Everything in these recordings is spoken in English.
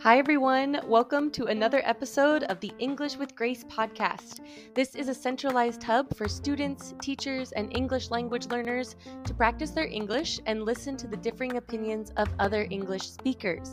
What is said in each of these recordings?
Hi, everyone. Welcome to another episode of the English with Grace podcast. This is a centralized hub for students, teachers, and English language learners to practice their English and listen to the differing opinions of other English speakers.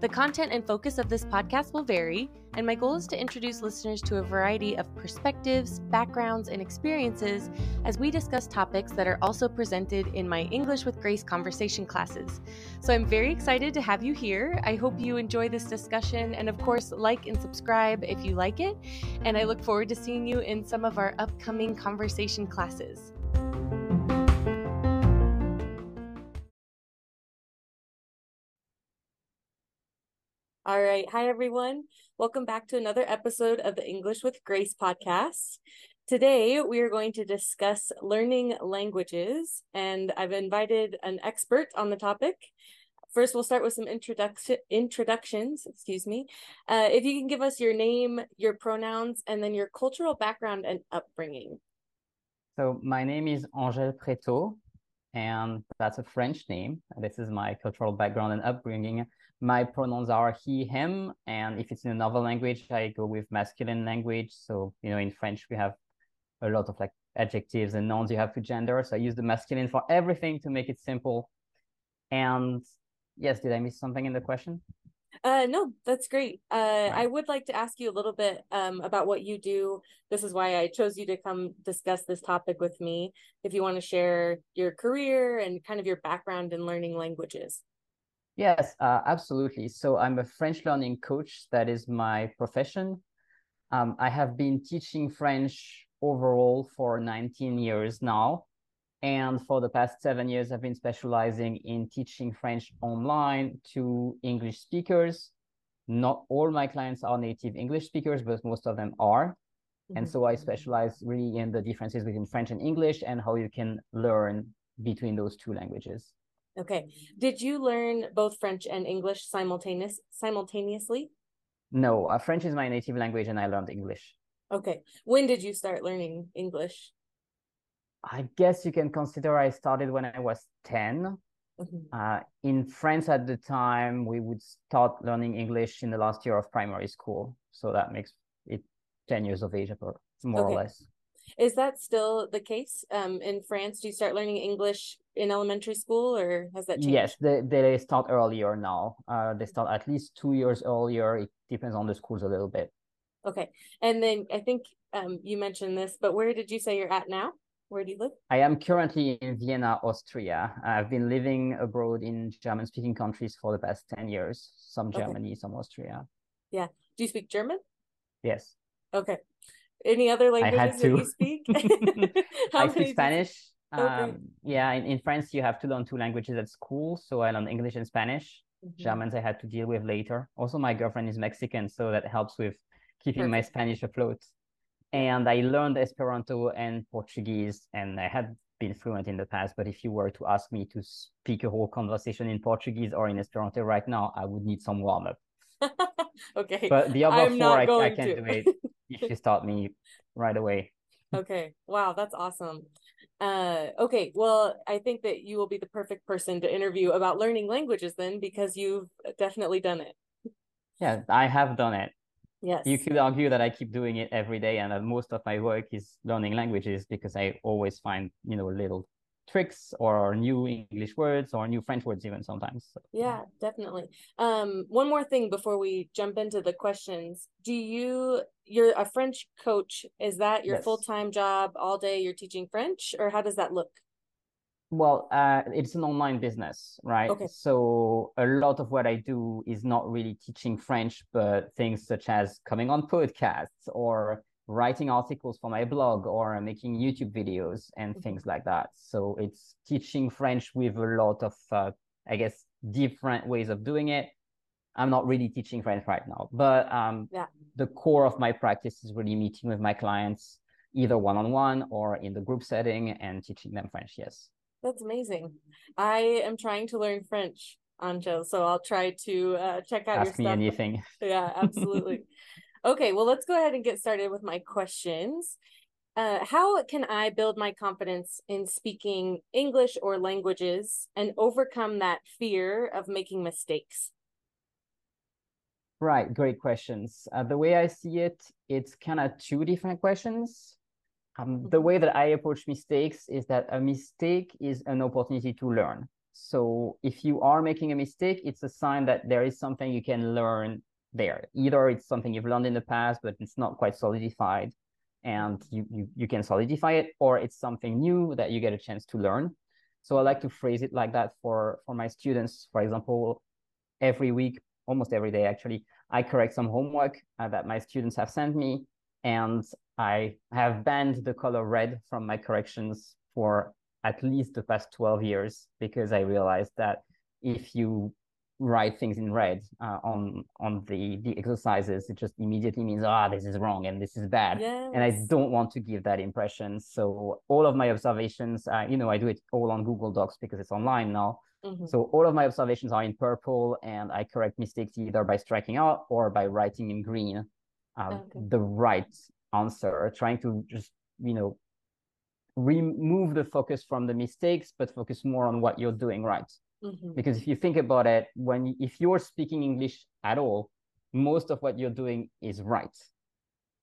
The content and focus of this podcast will vary, and my goal is to introduce listeners to a variety of perspectives, backgrounds, and experiences as we discuss topics that are also presented in my English with Grace conversation classes. So I'm very excited to have you here. I hope you enjoy this discussion, and of course, like and subscribe if you like it. And I look forward to seeing you in some of our upcoming conversation classes. All right. Hi, everyone. Welcome back to another episode of the English with Grace podcast. Today, we are going to discuss learning languages, and I've invited an expert on the topic. First, we'll start with some introduction introductions. Excuse me. Uh, if you can give us your name, your pronouns, and then your cultural background and upbringing. So my name is Angel Prétot, and that's a French name. This is my cultural background and upbringing my pronouns are he, him. And if it's in another language, I go with masculine language. So, you know, in French, we have a lot of like adjectives and nouns you have to gender. So I use the masculine for everything to make it simple. And yes, did I miss something in the question? Uh, no, that's great. Uh, right. I would like to ask you a little bit um, about what you do. This is why I chose you to come discuss this topic with me. If you want to share your career and kind of your background in learning languages. Yes, uh, absolutely. So I'm a French learning coach. That is my profession. Um, I have been teaching French overall for 19 years now. And for the past seven years, I've been specializing in teaching French online to English speakers. Not all my clients are native English speakers, but most of them are. Mm-hmm. And so I specialize really in the differences between French and English and how you can learn between those two languages. Okay. Did you learn both French and English simultaneous simultaneously? No, uh, French is my native language and I learned English. Okay. When did you start learning English? I guess you can consider I started when I was 10. Mm-hmm. Uh, in France at the time, we would start learning English in the last year of primary school. So that makes it 10 years of age, more okay. or less. Is that still the case um, in France? Do you start learning English in elementary school, or has that changed? Yes, they, they start earlier now. Uh, they start at least two years earlier. It depends on the schools a little bit. Okay, and then I think um, you mentioned this, but where did you say you're at now? Where do you live? I am currently in Vienna, Austria. I've been living abroad in German speaking countries for the past 10 years, some Germany, okay. some Austria. Yeah. Do you speak German? Yes. Okay. Any other languages that you speak? I speak Spanish. Um, yeah, in, in France, you have to learn two languages at school. So I learned English and Spanish. Mm-hmm. Germans I had to deal with later. Also, my girlfriend is Mexican, so that helps with keeping Perfect. my Spanish afloat. And I learned Esperanto and Portuguese, and I had been fluent in the past. But if you were to ask me to speak a whole conversation in Portuguese or in Esperanto right now, I would need some warm up. okay. But the other I'm four, I, I can't to. do it. You should start me right away. okay. Wow, that's awesome. Uh, okay. Well, I think that you will be the perfect person to interview about learning languages then, because you've definitely done it. Yeah, I have done it. Yes. You could argue that I keep doing it every day and that most of my work is learning languages because I always find, you know, little tricks or new English words or new French words even sometimes. So. Yeah, definitely. Um, one more thing before we jump into the questions. Do you you're a French coach, is that your yes. full-time job all day you're teaching French or how does that look? Well, uh, it's an online business, right? Okay. So a lot of what I do is not really teaching French, but things such as coming on podcasts or writing articles for my blog or making YouTube videos and mm-hmm. things like that. So it's teaching French with a lot of, uh, I guess, different ways of doing it. I'm not really teaching French right now, but um, yeah. the core of my practice is really meeting with my clients, either one on one or in the group setting, and teaching them French. Yes. That's amazing. I am trying to learn French, Angel, so I'll try to uh, check out Ask your stuff. me anything. Yeah, absolutely. Okay, well, let's go ahead and get started with my questions. Uh, how can I build my confidence in speaking English or languages and overcome that fear of making mistakes? Right, great questions. Uh, the way I see it, it's kind of two different questions. Um, the mm-hmm. way that I approach mistakes is that a mistake is an opportunity to learn. So if you are making a mistake, it's a sign that there is something you can learn there. Either it's something you've learned in the past, but it's not quite solidified and you, you, you can solidify it, or it's something new that you get a chance to learn. So I like to phrase it like that for, for my students. For example, every week, almost every day actually, I correct some homework uh, that my students have sent me. And I have banned the color red from my corrections for at least the past 12 years because I realized that if you write things in red uh, on on the the exercises it just immediately means ah this is wrong and this is bad yes. and i don't want to give that impression so all of my observations uh, you know i do it all on google docs because it's online now mm-hmm. so all of my observations are in purple and i correct mistakes either by striking out or by writing in green uh, okay. the right answer trying to just you know remove the focus from the mistakes but focus more on what you're doing right Mm-hmm. Because if you think about it, when if you're speaking English at all, most of what you're doing is right.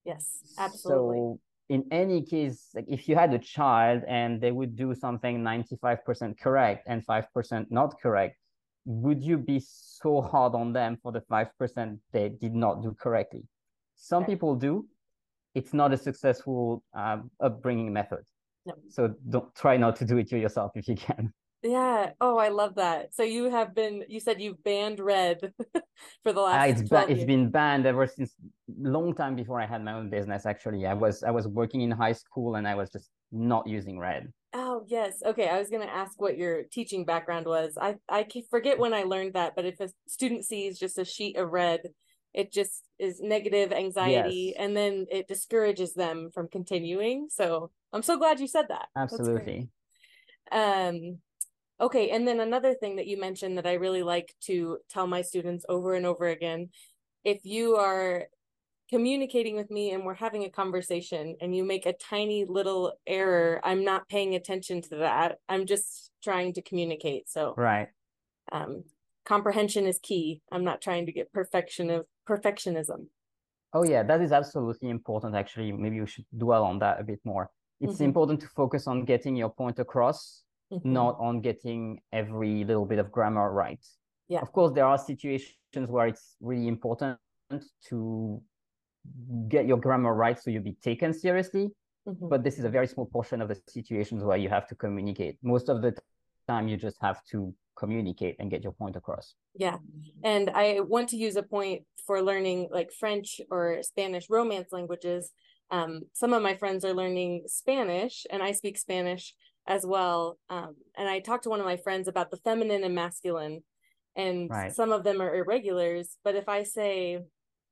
Yes, absolutely. So in any case, like if you had a child and they would do something 95% correct and 5% not correct, would you be so hard on them for the 5% they did not do correctly? Some okay. people do. It's not a successful uh, upbringing method. No. So don't try not to do it to yourself if you can. Yeah. Oh, I love that. So you have been. You said you've banned red for the last. Uh, it's ba- it's been banned ever since long time before I had my own business. Actually, I was I was working in high school and I was just not using red. Oh yes. Okay. I was gonna ask what your teaching background was. I I forget when I learned that, but if a student sees just a sheet of red, it just is negative anxiety, yes. and then it discourages them from continuing. So I'm so glad you said that. Absolutely. Um Okay, and then another thing that you mentioned that I really like to tell my students over and over again if you are communicating with me and we're having a conversation and you make a tiny little error, I'm not paying attention to that. I'm just trying to communicate. So, right. Um, comprehension is key. I'm not trying to get perfection of perfectionism. Oh yeah, that is absolutely important. Actually, maybe we should dwell on that a bit more. It's mm-hmm. important to focus on getting your point across mm-hmm. not on getting every little bit of grammar right. Yeah. Of course, there are situations where it's really important to get your grammar right so you'll be taken seriously. Mm-hmm. But this is a very small portion of the situations where you have to communicate. Most of the time, you just have to communicate and get your point across. Yeah. And I want to use a point for learning like French or Spanish romance languages. Um, some of my friends are learning Spanish, and I speak Spanish as well. Um, and I talked to one of my friends about the feminine and masculine, and right. some of them are irregulars. But if I say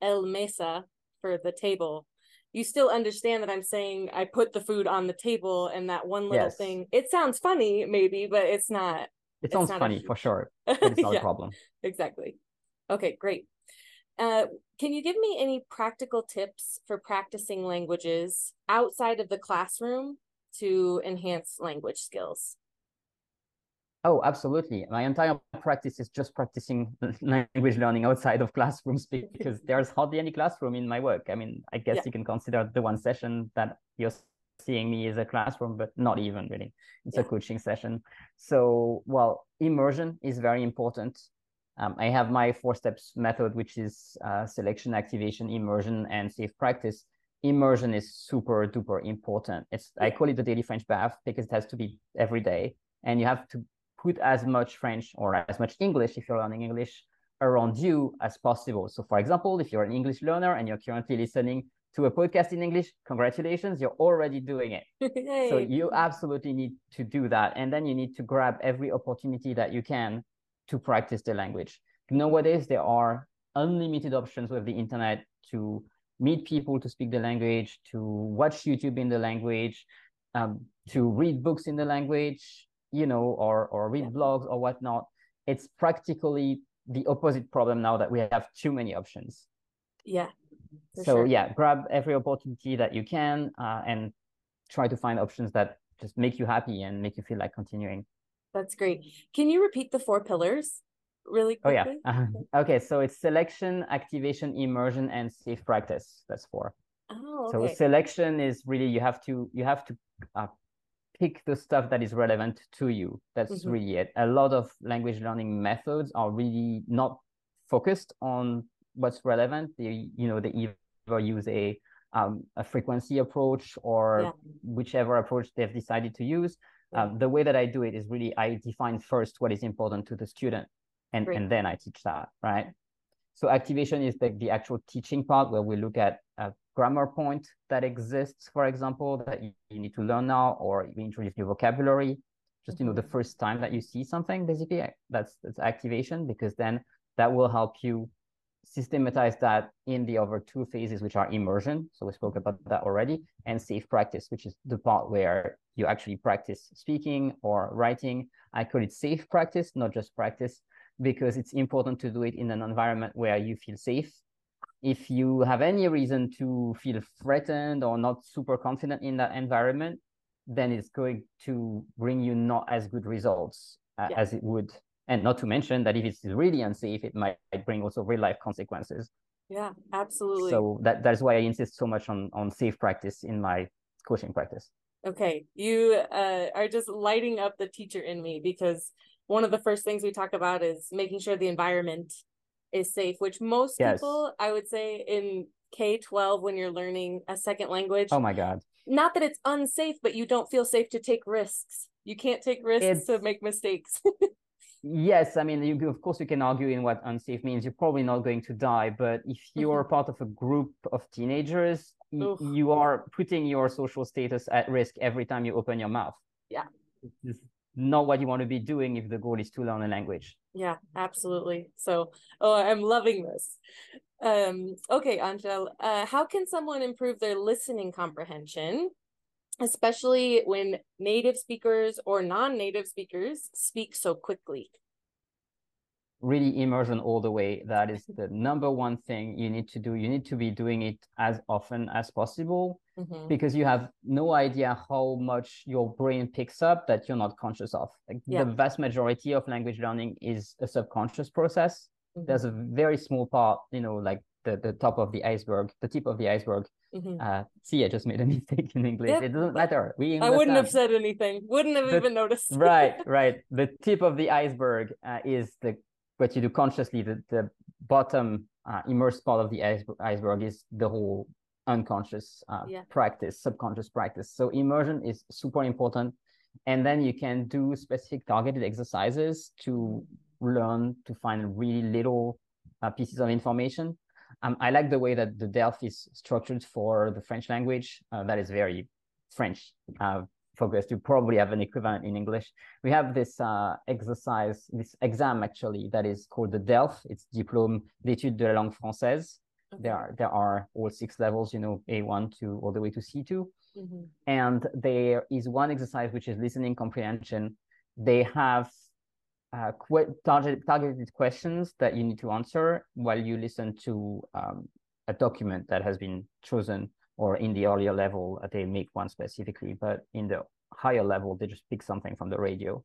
el mesa for the table, you still understand that I'm saying I put the food on the table and that one little yes. thing. It sounds funny, maybe, but it's not. It sounds funny for sure. it's not yeah, a problem. Exactly. Okay, great. Uh, can you give me any practical tips for practicing languages outside of the classroom to enhance language skills? Oh, absolutely. My entire practice is just practicing language learning outside of classrooms because there's hardly any classroom in my work. I mean, I guess yeah. you can consider the one session that you're seeing me as a classroom, but not even really. It's yeah. a coaching session. So, well, immersion is very important. Um, I have my four steps method, which is uh, selection, activation, immersion, and safe practice immersion is super duper important. It's I call it the daily French bath because it has to be every day, and you have to put as much French or as much English if you're learning English around you as possible. So, for example, if you're an English learner and you're currently listening to a podcast in English, congratulations, you're already doing it. so you absolutely need to do that, and then you need to grab every opportunity that you can to practice the language. Nowadays, there are unlimited options with the internet to meet people to speak the language, to watch YouTube in the language, um, to read books in the language, you know, or or read yeah. blogs or whatnot. It's practically the opposite problem now that we have too many options. Yeah. So sure. yeah, grab every opportunity that you can uh, and try to find options that just make you happy and make you feel like continuing. That's great. Can you repeat the four pillars? Really quickly? Oh yeah. okay, so it's selection, activation, immersion, and safe practice. That's four. Oh, okay. So selection is really you have to you have to uh, pick the stuff that is relevant to you. That's mm-hmm. really it. A lot of language learning methods are really not focused on what's relevant. They you know they either use a um, a frequency approach or yeah. whichever approach they've decided to use. Um, the way that I do it is really I define first what is important to the student and, and then I teach that, right? So activation is the, the actual teaching part where we look at a grammar point that exists, for example, that you, you need to learn now, or we introduce new vocabulary. Just you know, the mm-hmm. first time that you see something, basically, that's that's activation because then that will help you systematize that in the other two phases, which are immersion. So we spoke about that already, and safe practice, which is the part where you actually practice speaking or writing. I call it safe practice, not just practice, because it's important to do it in an environment where you feel safe. If you have any reason to feel threatened or not super confident in that environment, then it's going to bring you not as good results uh, yeah. as it would and not to mention that if it's really unsafe, it might bring also real life consequences. Yeah, absolutely. So that that's why I insist so much on on safe practice in my coaching practice. Okay, you uh, are just lighting up the teacher in me because one of the first things we talk about is making sure the environment is safe, which most yes. people, I would say, in K twelve when you're learning a second language. Oh my god! Not that it's unsafe, but you don't feel safe to take risks. You can't take risks it's... to make mistakes. yes i mean you, of course you can argue in what unsafe means you're probably not going to die but if you are mm-hmm. part of a group of teenagers you are putting your social status at risk every time you open your mouth yeah not what you want to be doing if the goal is to learn a language. Yeah absolutely. So oh i'm loving this. Um okay angel uh, how can someone improve their listening comprehension especially when native speakers or non-native speakers speak so quickly? Really immersion all the way. That is the number one thing you need to do. You need to be doing it as often as possible mm-hmm. because you have no idea how much your brain picks up that you're not conscious of like yeah. the vast majority of language learning is a subconscious process mm-hmm. there's a very small part you know like the, the top of the iceberg the tip of the iceberg Mm-hmm. Uh, see, I just made a mistake in English. Yep. It doesn't matter. We I wouldn't have said anything. Wouldn't have the, even noticed. right, right. The tip of the iceberg uh, is the what you do consciously. The the bottom uh, immersed part of the iceberg is the whole unconscious uh, yeah. practice, subconscious practice. So immersion is super important, and then you can do specific targeted exercises to learn to find really little uh, pieces of information um, I like the way that the DELF is structured for the French language. Uh, that is very French uh, focused. You probably have an equivalent in English. We have this uh, exercise, this exam actually, that is called the DELF. It's Diplôme d'études de la langue française. Okay. There are there are all six levels, you know, A1 to all the way to C2. Mm-hmm. And there is one exercise which is listening comprehension. They have uh, qu- target, targeted questions that you need to answer while you listen to um, a document that has been chosen or in the earlier level uh, they make one specifically but in the higher level they just pick something from the radio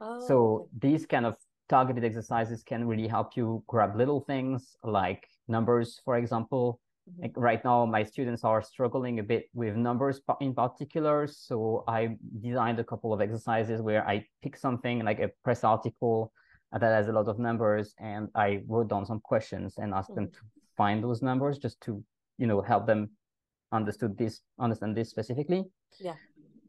oh, so okay. these kind of targeted exercises can really help you grab little things like numbers for example Mm-hmm. Like right now, my students are struggling a bit with numbers in particular. So I designed a couple of exercises where I pick something like a press article that has a lot of numbers, and I wrote down some questions and asked mm-hmm. them to find those numbers just to, you know, help them understood this understand this specifically. Yeah.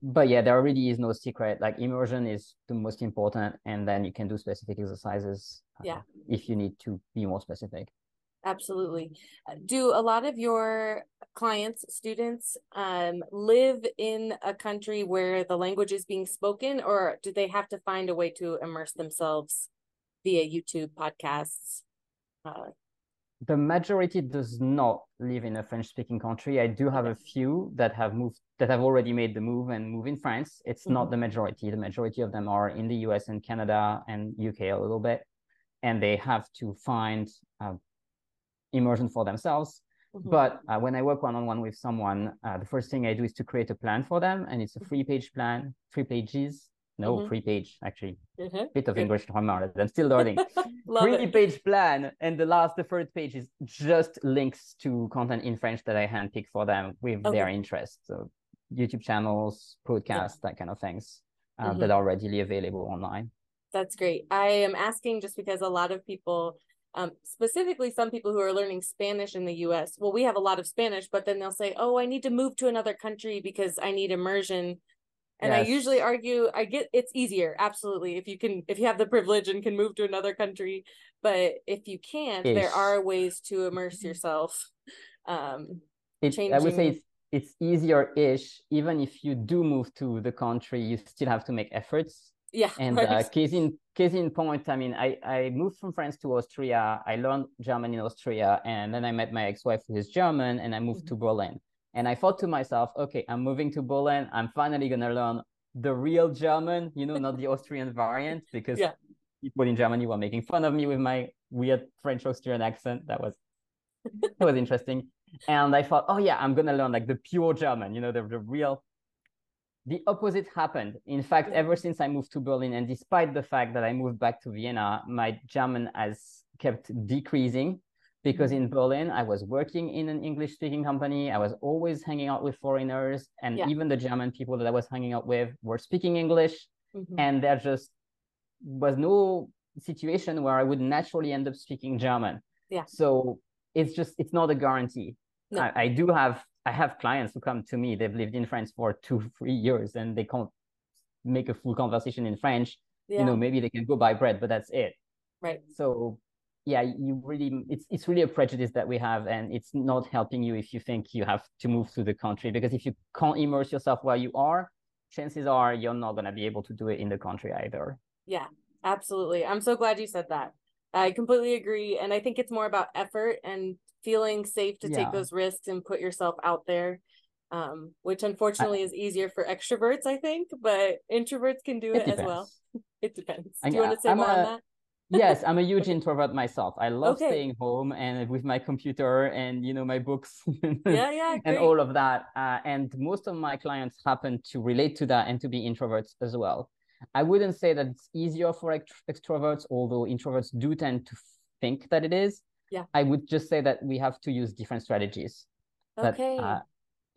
But yeah, there really is no secret. Like immersion is the most important, and then you can do specific exercises. Uh, yeah. Uh, if you need to be more specific. Absolutely. Do a lot of your clients, students, um, live in a country where the language is being spoken, or do they have to find a way to immerse themselves via YouTube podcasts? Uh, the majority does not live in a French speaking country. I do have a few that have moved, that have already made the move and move in France. It's mm-hmm. not the majority. The majority of them are in the US and Canada and UK a little bit. And they have to find uh, immersion for themselves. Mm-hmm. But uh, when I work one on one with someone, uh, the first thing I do is to create a plan for them, and it's a three page plan, three pages, no Mhm. three page actually Mhm. bit of Good. english that i'm still learning three it. page plan and the last the third page is just links to content in french that i handpick for them with their Okay. interest so youtube channels podcasts that kind of things uh, Mhm. that are readily available online That's great. I am asking just because a lot of people, um, specifically some people who are learning Spanish in the US, well, we have a lot of Spanish, but then they'll say, oh, I need to move to another country because I need immersion. And I usually argue, I get it's easier, absolutely, if you can, if you have the privilege and can move to another country. But if you can't, there are ways to immerse yourself. Um, it, I would say it's, it's easier-ish. Even if you do move to the country, you still have to make efforts. yeah, And right. uh, case in case in point, I mean, I, I moved from France to Austria. I learned German in Austria, and then I met my ex-wife who is German, and I moved to Berlin. And I thought to myself, okay, I'm moving to Berlin. I'm finally gonna learn the real German, you know, not the Austrian variant, because Yeah. people in Germany were making fun of me with my weird French Austrian accent. That was that was interesting. And I thought, oh yeah, I'm gonna learn like the pure German, you know, the, the real. The opposite happened. In fact, ever since I moved to Berlin, and despite the fact that I moved back to Vienna, my German has kept decreasing because in Berlin I was working in an English speaking company. I was always hanging out with foreigners, and Yeah. even the German people that I was hanging out with were speaking English Mhm. and there just was no situation where I would naturally end up speaking German. Yeah. So it's just it's not a guarantee. No. I, I do have I have clients who come to me. They've lived in France for two three years and they can't make a full conversation in French. yeah, You know, maybe they can go buy bread, but that's it. right. So yeah, you really it's it's really a prejudice that we have, and it's not helping you if you think you have to move to the country because if you can't immerse yourself where you are, chances are you're not gonna be able to do it in the country either. Yeah, absolutely. I'm so glad you said that. I completely agree. And I think it's more about effort and feeling safe to Yeah. take those risks and put yourself out there. Um, which unfortunately is easier for extroverts, I think, but introverts can do it, It as well. It depends. I- Do you want to say I'm more on that? Yes, I'm a huge introvert myself. I love Okay. staying home and with my computer and you know my books Yeah, yeah, and all of that. Uh, and most of my clients happen to relate to that and to be introverts as well. I wouldn't say that it's easier for ext- extroverts, although introverts do tend to think that it is. Yeah. I would just say that we have to use different strategies. that, Okay. uh,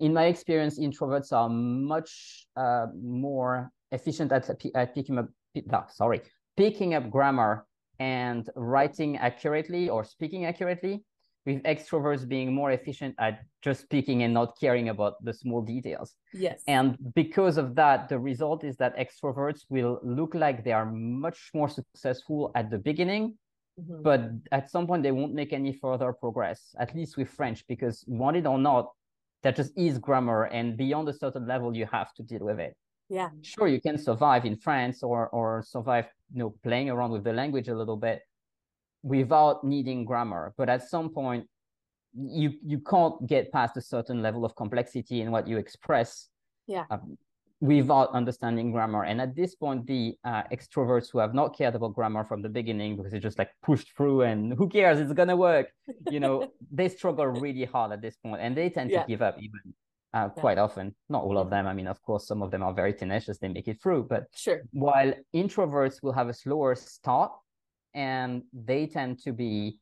in my experience, introverts are much uh, more efficient at, at picking up, no, sorry, picking up grammar and writing accurately or speaking accurately, with extroverts being more efficient at just speaking and not caring about the small details. yes. And because of that, the result is that extroverts will look like they are much more successful at the beginning, Mhm. but at some point they won't make any further progress, at least with French, because want it or not, that just is grammar. And beyond a certain level, you have to deal with it. yeah. Sure, you can survive in France or or survive, you know, playing around with the language a little bit without needing grammar. But at some point, you you can't get past a certain level of complexity in what you express Yeah. um, without understanding grammar. And at this point, the uh, extroverts who have not cared about grammar from the beginning because they just like pushed through and who cares, it's gonna work. You know, they struggle really hard at this point, and they tend Yeah. to give up even uh, quite often. Not all of them. I mean, of course, some of them are very tenacious; they make it through. But Sure. while introverts will have a slower start and they tend to be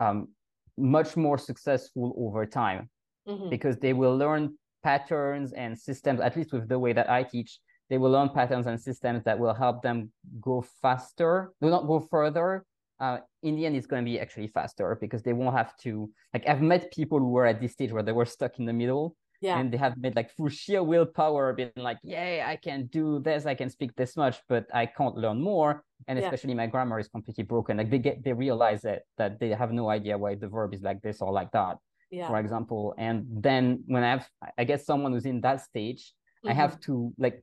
um, much more successful over time Mhm. because they will learn patterns and systems at least with the way that i teach they will learn patterns and systems that will help them go faster do not go further uh, in the end it's going to be actually faster because they won't have to like i've met people who were at this stage where they were stuck in the middle Yeah. and they have made like through sheer willpower been like yay i can do this i can speak this much but i can't learn more and Yeah. especially my grammar is completely broken like they get they realize it that they have no idea why the verb is like this or like that yeah. for example and then when i have i guess someone who's in that stage i Mhm. have to like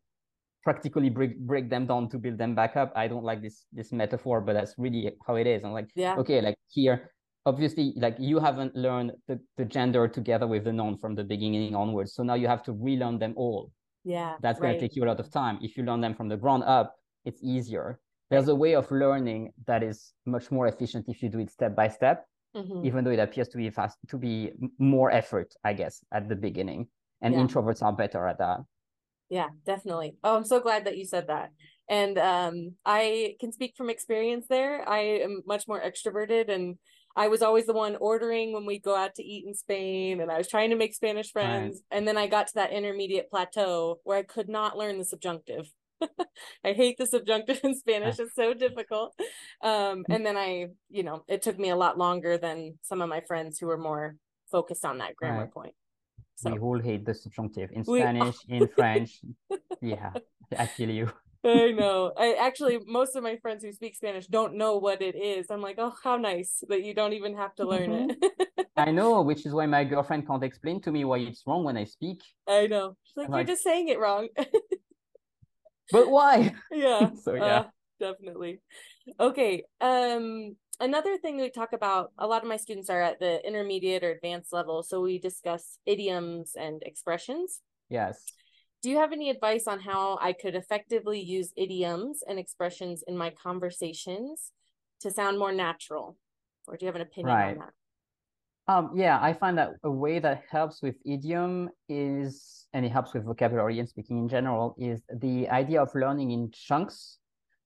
practically break break them down to build them back up i don't like this this metaphor but that's really how it is i'm like Yeah. okay like here obviously like you haven't learned the, the gender together with the noun from the beginning onwards so now you have to relearn them all Yeah. that's going to take you a lot of time if you learn them from the ground up it's easier there's a way of learning that is much more efficient if you do it step by step Mhm. even though it appears to be fast to be more effort i guess at the beginning and Yeah. introverts are better at that Yeah, definitely. Oh, I'm so glad that you said that. And um, I can speak from experience there. I am much more extroverted and I was always the one ordering when we go out to eat in Spain and I was trying to make Spanish friends. Right. And then I got to that intermediate plateau where I could not learn the subjunctive. I hate the subjunctive in Spanish. It's so difficult. Um, and then I, you know, it took me a lot longer than some of my friends who were more focused on that grammar right. point. So we all hate the subjunctive in Spanish, in French. yeah, I feel you. I know. I actually most of my friends who speak Spanish don't know what it is. I'm like, oh, how nice that you don't even have to learn mm-hmm. it. I know, which is why my girlfriend can't explain to me why it's wrong when I speak. I know. She's like, I'm you're like, just saying it wrong. but why? Yeah. so yeah, uh, definitely. Okay. Um, another thing we talk about. A lot of my students are at the intermediate or advanced level, so we discuss idioms and expressions. Yes. Do you have any advice on how I could effectively use idioms and expressions in my conversations to sound more natural? Or do you have an opinion right. on that? Um, yeah, I find that a way that helps with idiom is, and it helps with vocabulary and speaking in general, is the idea of learning in chunks.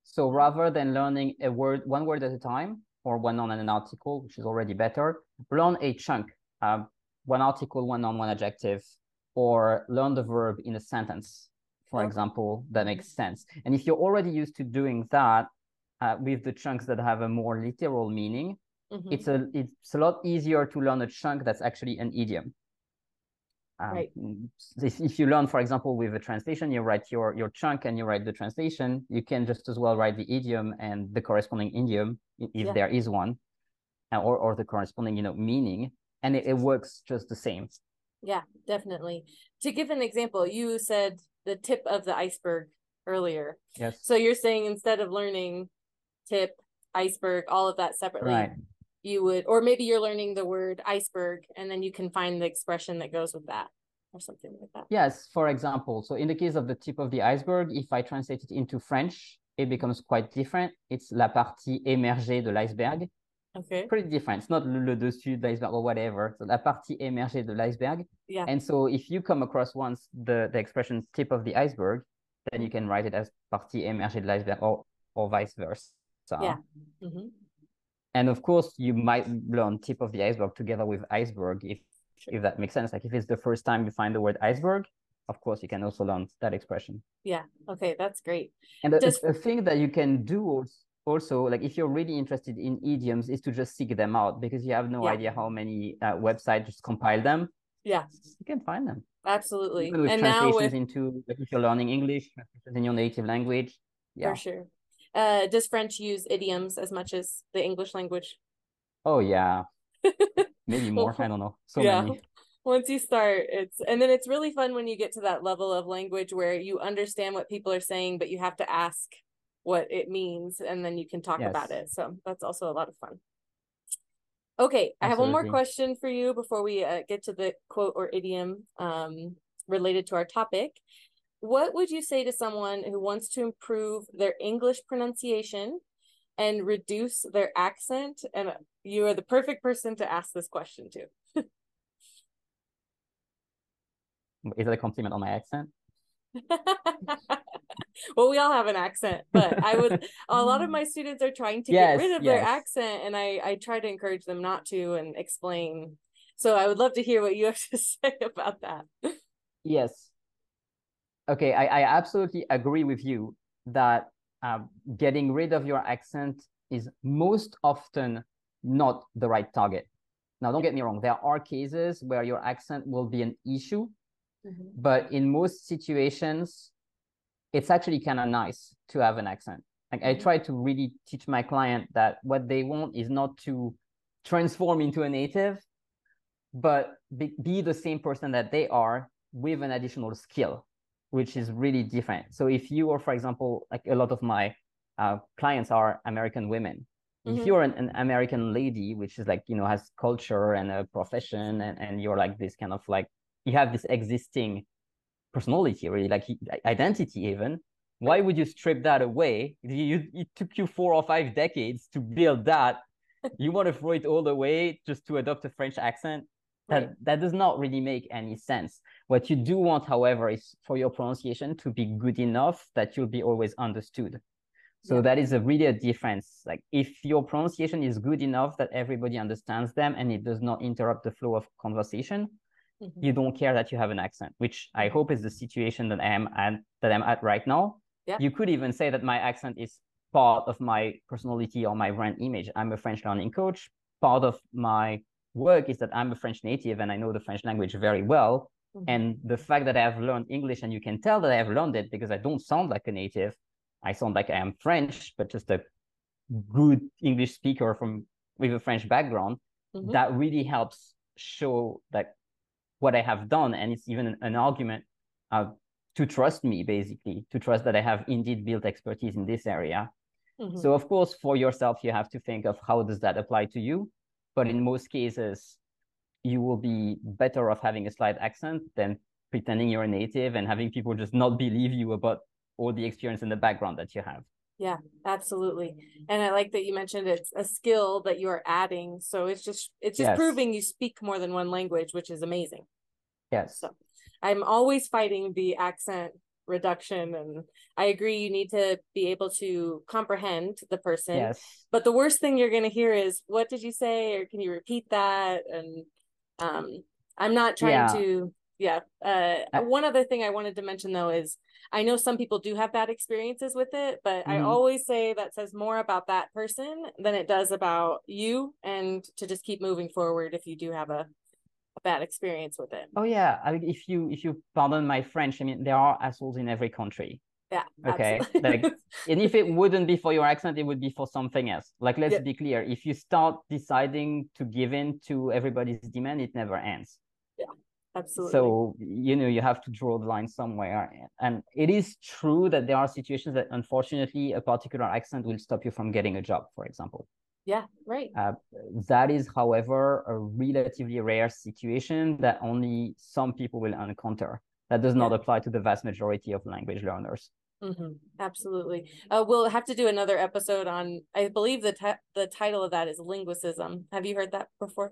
So rather than learning a word, one word at a time, or one noun and an article, which is already better, learn a chunk, um, one article, one noun, one adjective, or learn the verb in a sentence, for okay. example, that makes sense. And if you're already used to doing that uh, with the chunks that have a more literal meaning, mm-hmm. it's a it's a lot easier to learn a chunk that's actually an idiom. Um, right. If, if you learn, for example, with a translation, you write your your chunk and you write the translation. You can just as well write the idiom and the corresponding idiom if yeah. there is one, uh, or or the corresponding you know meaning, and it, it works just the same. Yeah, definitely. To give an example, you said the tip of the iceberg earlier. Yes. So you're saying instead of learning tip, iceberg, all of that separately, right. you would, or maybe you're learning the word iceberg and then you can find the expression that goes with that or something like that. Yes, for example. So in the case of the tip of the iceberg, if I translate it into French, it becomes quite different. It's la partie émergée de l'iceberg. Okay. Pretty different. It's not le dessus de l'iceberg or whatever. So la partie émergée de l'iceberg. Yeah. And so if you come across once the, the expression tip of the iceberg, then you can write it as partie émergée de l'iceberg or, or vice versa. Yeah. Mm-hmm. And of course, you might learn tip of the iceberg together with iceberg if sure. if that makes sense. Like if it's the first time you find the word iceberg, of course you can also learn that expression. Yeah. Okay, that's great. And Just... a thing that you can do also also like if you're really interested in idioms is to just seek them out because you have no yeah. idea how many uh, websites just compile them. Yeah. You can find them. Absolutely. Even with and translations now with... into like if you're learning english in your native language. Yeah. For sure. Uh does french use idioms as much as the english language? Oh yeah. Maybe more. I don't know. So yeah. many. Once you start it's and then it's really fun when you get to that level of language where you understand what people are saying but you have to ask what it means and then you can talk yes. about it. So that's also a lot of fun. Okay Absolutely. i have one more question for you before we uh, get to the quote or idiom um, related to our topic. What would you say to someone who wants to improve their english pronunciation and reduce their accent? And you are the perfect person to ask this question to. Is it a compliment on my accent well, we all have an accent, but I would a lot of my students are trying to yes, get rid of yes. their accent and I I try to encourage them not to and explain. So I would love to hear what you have to say about that. Yes. Okay, I, I absolutely agree with you that um, getting rid of your accent is most often not the right target. Now, don't get me wrong, there are cases where your accent will be an issue, mm-hmm. but in most situations, it's actually kind of nice to have an accent. Like I mm-hmm. try to really teach my client that what they want is not to transform into a native, but be, be the same person that they are with an additional skill, which is really different. So if you are, for example, like a lot of my uh, clients are American women. Mm-hmm. If you're an, an, American lady, which is like, you know, has culture and a profession and, and you're like this kind of like, you have this existing personality, really, like identity even. Why would you strip that away? You, it took you four or five decades to build that. you want to throw it all away just to adopt a French accent? That Right. that does not really make any sense. What you do want, however, is for your pronunciation to be good enough that you'll be always understood. So Yeah. that is a really a difference. Like if your pronunciation is good enough that everybody understands them and it does not interrupt the flow of conversation, Mhm. you don't care that you have an accent, which I hope is the situation that I am at that I'm at right now. Yeah. You could even say that my accent is part of my personality or my brand image. I'm a French learning coach. Part of my work is that I'm a French native and I know the French language very well. Mhm. And the fact that I have learned English and you can tell that I have learned it because I don't sound like a native. I sound like I am French, but just a good English speaker from with a French background. Mhm. That really helps show that what I have done, and it's even an, an argument uh, to trust me, basically, to trust that I have indeed built expertise in this area. Mhm. So of course, for yourself, you have to think of how does that apply to you. But in most cases, you will be better off having a slight accent than pretending you're a native and having people just not believe you about all the experience in the background that you have. Yeah, absolutely. And I like that you mentioned it's a skill that you are adding. So it's just it's just Yes. proving you speak more than one language, which is amazing. Yes. So I'm always fighting the accent reduction and I agree you need to be able to comprehend the person. Yes. But the worst thing you're going to hear is what did you say or can you repeat that and um I'm not trying Yeah. to yeah. Uh I- one other thing I wanted to mention though is I know some people do have bad experiences with it, but I Mhm. always say that says more about that person than it does about you and to just keep moving forward if you do have a bad experience with it. Oh yeah. I mean, if you if you pardon my French, I mean there are assholes in every country. Yeah. Okay, like- And if it wouldn't be for your accent, it would be for something else. Like let's Yeah. be clear. If you start deciding to give in to everybody's demand, it never ends. Yeah. Absolutely. So you know you have to draw the line somewhere. And it is true that there are situations that unfortunately a particular accent will stop you from getting a job, for example. Yeah, right. Uh, that is, however, a relatively rare situation that only some people will encounter. That does not Yeah. apply to the vast majority of language learners. hmm Absolutely. Uh, we'll have to do another episode on. I believe the ti- the title of that is linguicism. Have you heard that before?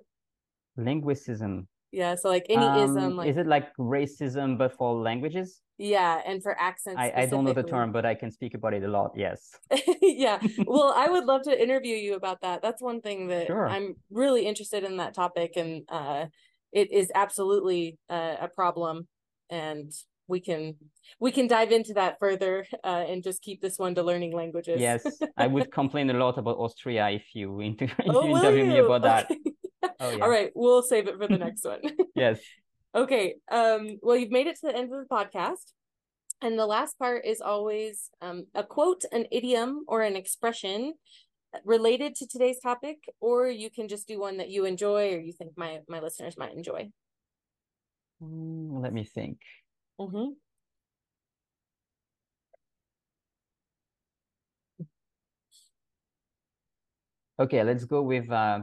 Linguicism. Yeah. So like any Um, ism, like is it like racism but for languages? yeah, and for accents. I, I don't know the term, but I can speak about it a lot. Yes. yeah. Well, I would love to interview you about that. That's one thing that Sure. I'm really interested in that topic, and uh, it is absolutely uh, a problem, and we can we can dive into that further uh, and just keep this one to learning languages. Yes. I would complain a lot about Austria if you, inter- if Oh, you interview me you? about that. Oh, yeah. All right, we'll save it for the next one. Yes. okay. Um, well, you've made it to the end of the podcast. And the last part is always um, a quote, an idiom, or an expression related to today's topic, or you can just do one that you enjoy or you think my my listeners might enjoy. Mm, let me think. Mm-hmm. Okay, let's go with uh,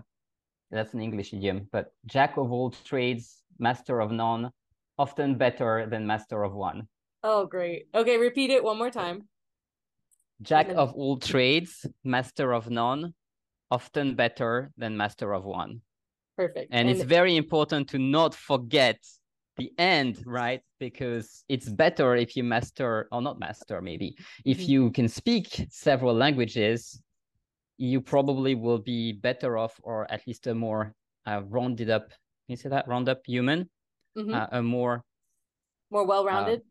that's an English idiom, but jack of all trades, master of none, often better than master of one. Oh, great. Okay, repeat it one more time. Jack then- of all trades, master of none, often better than master of one. Perfect. And, it's very important to not forget the end, right? Because it's better if you master, or not master, maybe, if Mhm. you can speak several languages, you probably will be better off, or at least a more uh, rounded up, can you say that? Round up human, Mhm. uh, a more more well-rounded.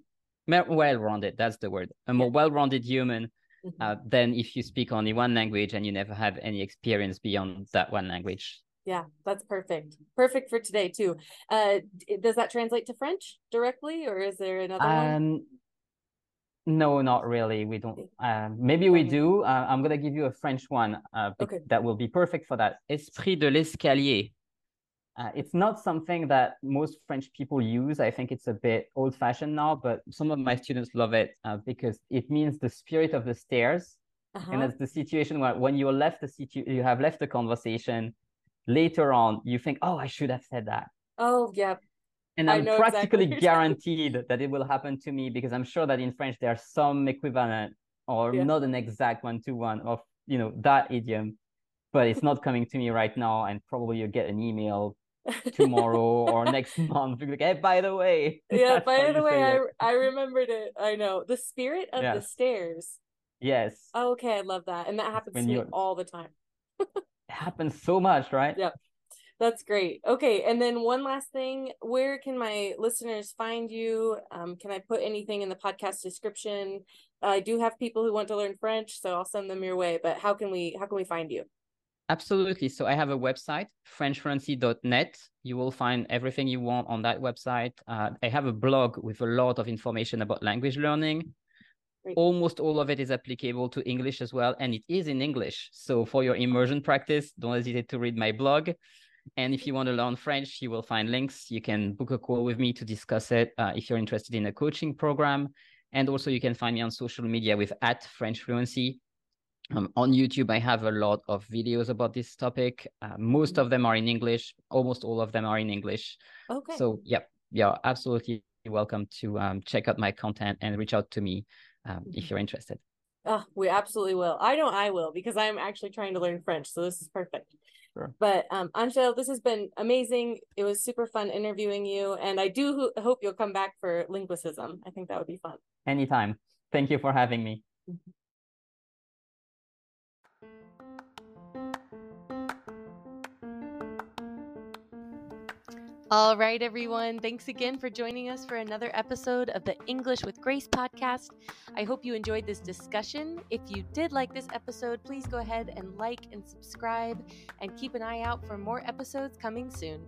me- well-rounded, that's the word, a more well-rounded human Mhm. uh, than if you speak only one language and you never have any experience beyond that one language. Yeah, that's perfect. Perfect for today too. Uh, does that translate to French directly, or is there another one? No, not really. We don't. Uh, maybe we do. Uh, I'm gonna give you a French one. Uh, Okay. that will be perfect for that. Esprit de l'escalier. Uh, it's not something that most French people use. I think it's a bit old-fashioned now, but some of my students love it uh, because it means the spirit of the stairs. Uh-huh. And it's the situation where when you left the situ- you have left the conversation. Later on, you think, "Oh, I should have said that." Oh, yeah. And I'm exactly practically what guaranteed that it will happen to me because I'm sure that in French there's some equivalent or Yeah. not an exact one to one of you know that idiom, but it's not coming to me right now. And probably you'll get an email tomorrow or next month. Like, hey, by the way. Yeah, by the way, I, I remembered it. I know. The spirit of yes. the stairs. Yes. Oh, okay, I love that. And that happens when to me all the time. it happens so much, right? Yep. That's great. Okay, and then one last thing, where can my listeners find you? Um, can I put anything in the podcast description? I do have people who want to learn French, so I'll send them your way. But how can we how can we find you? Absolutely. So I have a website, frenchfluency.net. You will find everything you want on that website. Uh, I have a blog with a lot of information about language learning. Great. Almost all of it is applicable to English as well, and it is in English. So for your immersion practice, don't hesitate to read my blog. And if you want to learn French, you will find links. You can book a call with me to discuss it uh, if you're interested in a coaching program. And also, you can find me on social media with at French Fluency. Um, on YouTube, I have a lot of videos about this topic. Uh, most of them are in English. Almost all of them are in English. Okay. So, yeah, yeah, absolutely welcome to um, check out my content and reach out to me um, if you're interested. Oh, we absolutely will. I know I will because I'm actually trying to learn French. So this is perfect. Sure. But um, Angel, this has been amazing. It was super fun interviewing you, and I do ho- hope you'll come back for linguicism. I think that would be fun. Anytime. Thank you for having me. Mm-hmm. All right, everyone. Thanks again for joining us for another episode of the English with Grace podcast. I hope you enjoyed this discussion. If you did like this episode, please go ahead and like and subscribe and keep an eye out for more episodes coming soon.